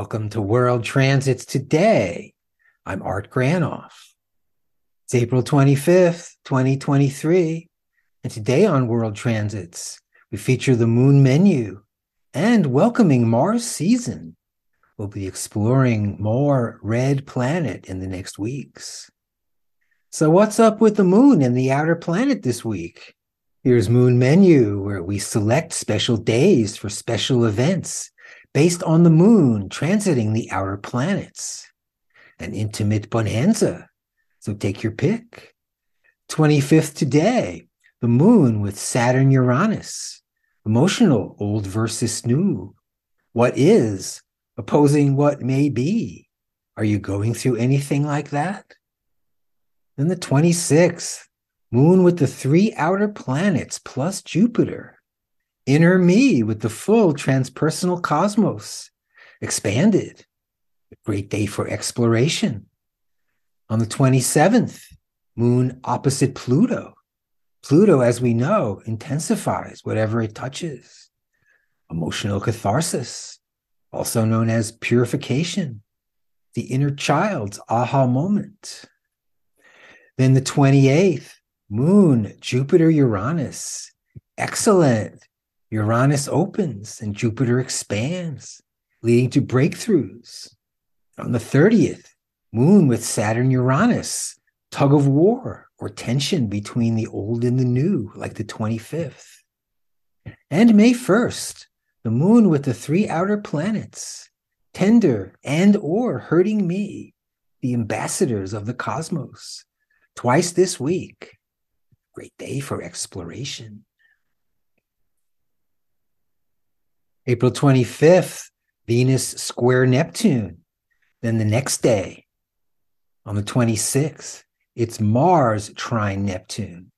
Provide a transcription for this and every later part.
Welcome to World Transits Today. I'm Art Granoff. It's April 25th, 2023. And today on World Transits, we feature the moon menu and welcoming Mars season. We'll be exploring more red planet in the next weeks. So, what's up with the moon and the outer planet this week? Here's Moon Menu, where we select special days for special events based on the moon transiting the outer planets. An intimate bonanza. So take your pick. 25th today, the moon with Saturn Uranus. Emotional, old versus new. What is opposing what may be? Are you going through anything like that? Then the 26th, moon with the three outer planets plus Jupiter inner me with the full transpersonal cosmos expanded. A great day for exploration. On the 27th, moon opposite Pluto. Pluto, as we know, intensifies whatever it touches. Emotional catharsis, also known as purification, the inner child's aha moment. Then the 28th, moon, Jupiter, Uranus. Excellent Uranus opens and Jupiter expands, leading to breakthroughs. On the 30th, Moon with Saturn Uranus, tug of war or tension between the old and the new, like the 25th. And May 1st, the moon with the three outer planets, tender and or hurting me, the ambassadors of the cosmos, twice this week. Great day for exploration. April 25th, Venus square Neptune. Then the next day, on the 26th, it's Mars trine Neptune.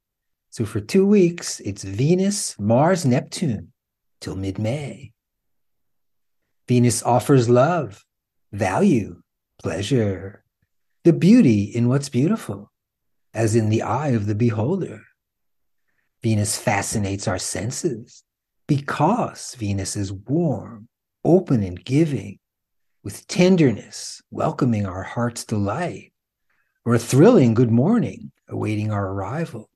So for two weeks, it's Venus, Mars, Neptune till mid May. Venus offers love, value, pleasure, the beauty in what's beautiful, as in the eye of the beholder. Venus fascinates our senses, because Venus is warm, open, and giving, with tenderness, welcoming our heart's delight, or a thrilling good morning awaiting our arrival.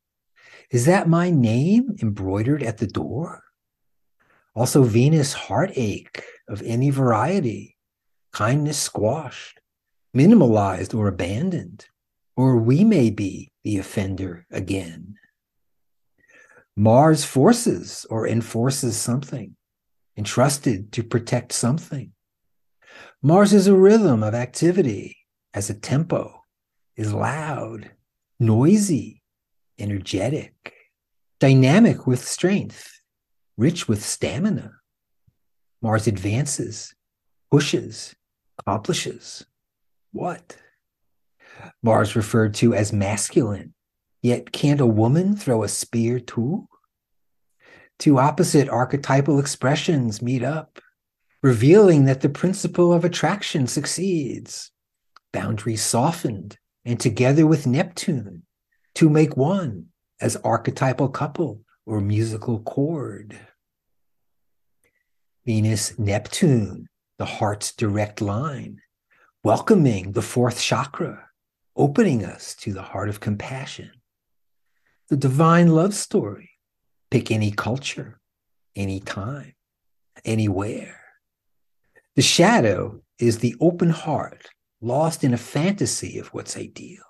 Is that my name embroidered at the door? Also, Venus heartache of any variety, kindness squashed, minimalized, or abandoned, or we may be the offender again. Mars forces or enforces something, entrusted to protect something. Mars is a rhythm of activity, as a tempo, is loud, noisy, energetic, dynamic with strength, rich with stamina. Mars advances, pushes, accomplishes. What? Mars referred to as masculine, Yet can't a woman throw a spear too? Two opposite archetypal expressions meet up, revealing that the principle of attraction succeeds. Boundaries softened, and together with Neptune, to make one as archetypal couple or musical chord. Venus Neptune, the heart's direct line, welcoming the fourth chakra, opening us to the heart of compassion the divine love story. Pick any culture, any time, anywhere. The shadow is the open heart, lost in a fantasy of what's ideal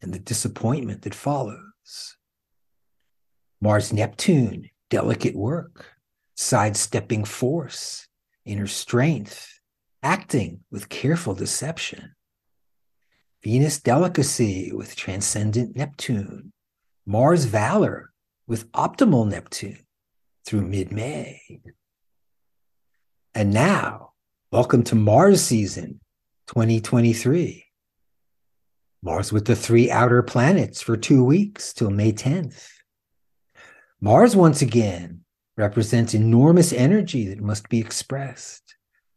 and the disappointment that follows. Mars Neptune, delicate work, sidestepping force, inner strength, acting with careful deception. Venus delicacy with transcendent Neptune, Mars Valor with optimal Neptune through mid May. And now, welcome to Mars season 2023. Mars with the three outer planets for two weeks till May 10th. Mars, once again, represents enormous energy that must be expressed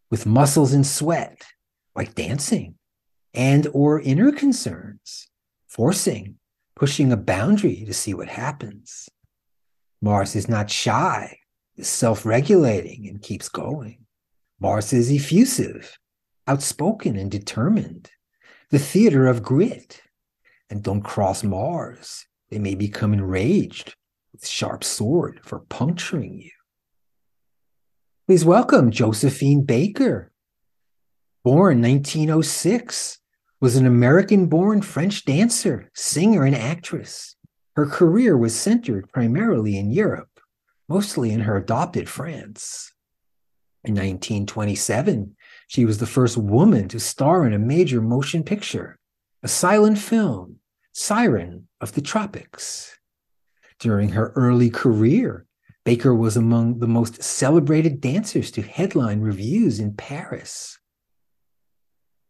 with muscles and sweat, like dancing, and or inner concerns, forcing pushing a boundary to see what happens. Mars is not shy, is self regulating and keeps going. Mars is effusive, outspoken and determined, the theater of grit. And don't cross Mars. They may become enraged with sharp sword for puncturing you. Please welcome Josephine Baker. Born 1906, was an American-born French dancer, singer, and actress. Her career was centered primarily in Europe, mostly in her adopted France. In 1927, she was the first woman to star in a major motion picture, a silent film, Siren of the Tropics. During her early career, Baker was among the most celebrated dancers to headline revues in Paris.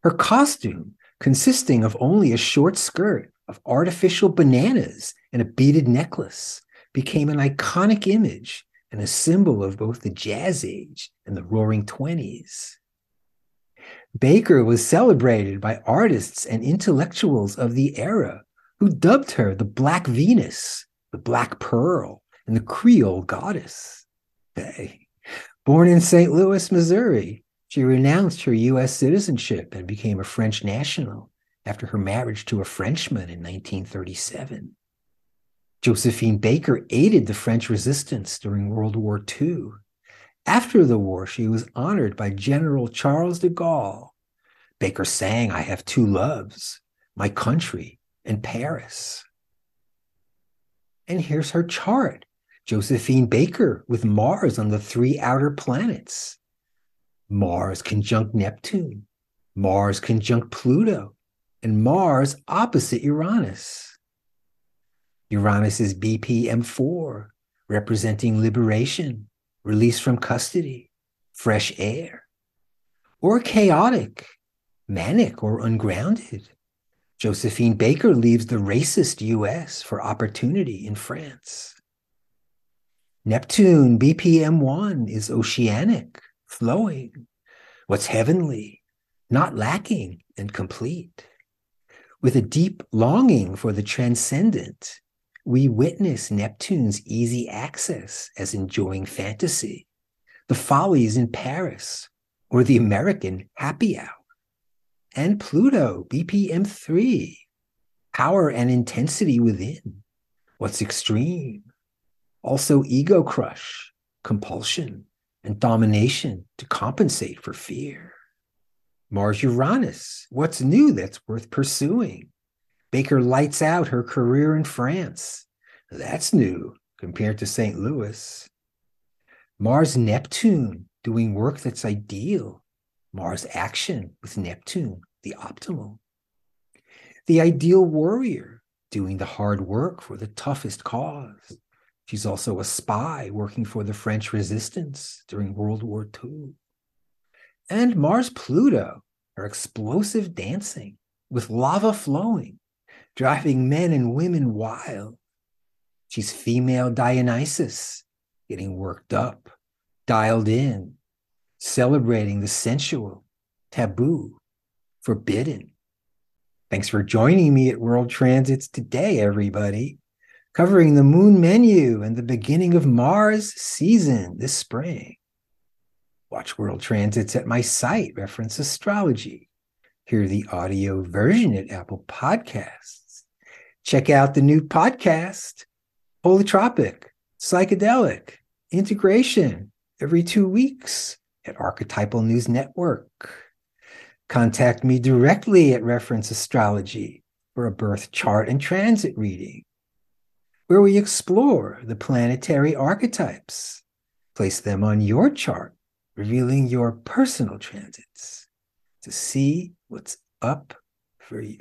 Her costume, consisting of only a short skirt of artificial bananas and a beaded necklace, became an iconic image and a symbol of both the jazz age and the roaring 20s. Baker was celebrated by artists and intellectuals of the era who dubbed her the Black Venus, the Black Pearl, and the Creole Goddess. Born in St. Louis, Missouri, she renounced her U.S. citizenship and became a French national after her marriage to a Frenchman in 1937. Josephine Baker aided the French resistance during World War II. After the war, she was honored by General Charles de Gaulle. Baker sang, I have two loves, my country and Paris. And here's her chart Josephine Baker with Mars on the three outer planets. Mars conjunct Neptune, Mars conjunct Pluto, and Mars opposite Uranus. Uranus is BPM4, representing liberation, release from custody, fresh air, or chaotic, manic, or ungrounded. Josephine Baker leaves the racist US for opportunity in France. Neptune, BPM 1, is oceanic, flowing, what's heavenly, not lacking and complete. With a deep longing for the transcendent, we witness Neptune's easy access as enjoying fantasy, the follies in Paris, or the American happy hour. And Pluto, BPM 3, power and intensity within, what's extreme, also ego crush, compulsion, and domination to compensate for fear. Mars Uranus, what's new that's worth pursuing? Baker lights out her career in France. That's new compared to St. Louis. Mars Neptune, doing work that's ideal. Mars action with Neptune, the optimal. The ideal warrior, doing the hard work for the toughest cause. She's also a spy working for the French resistance during World War II. And Mars Pluto, her explosive dancing with lava flowing, driving men and women wild. She's female Dionysus, getting worked up, dialed in, celebrating the sensual, taboo, forbidden. Thanks for joining me at World Transits today, everybody covering the moon menu and the beginning of Mars season this spring. Watch world transits at my site, Reference Astrology. Hear the audio version at Apple Podcasts. Check out the new podcast, Holotropic, Psychedelic, Integration, every two weeks at Archetypal News Network. Contact me directly at Reference Astrology for a birth chart and transit reading where we explore the planetary archetypes, place them on your chart, revealing your personal transits to see what's up for you.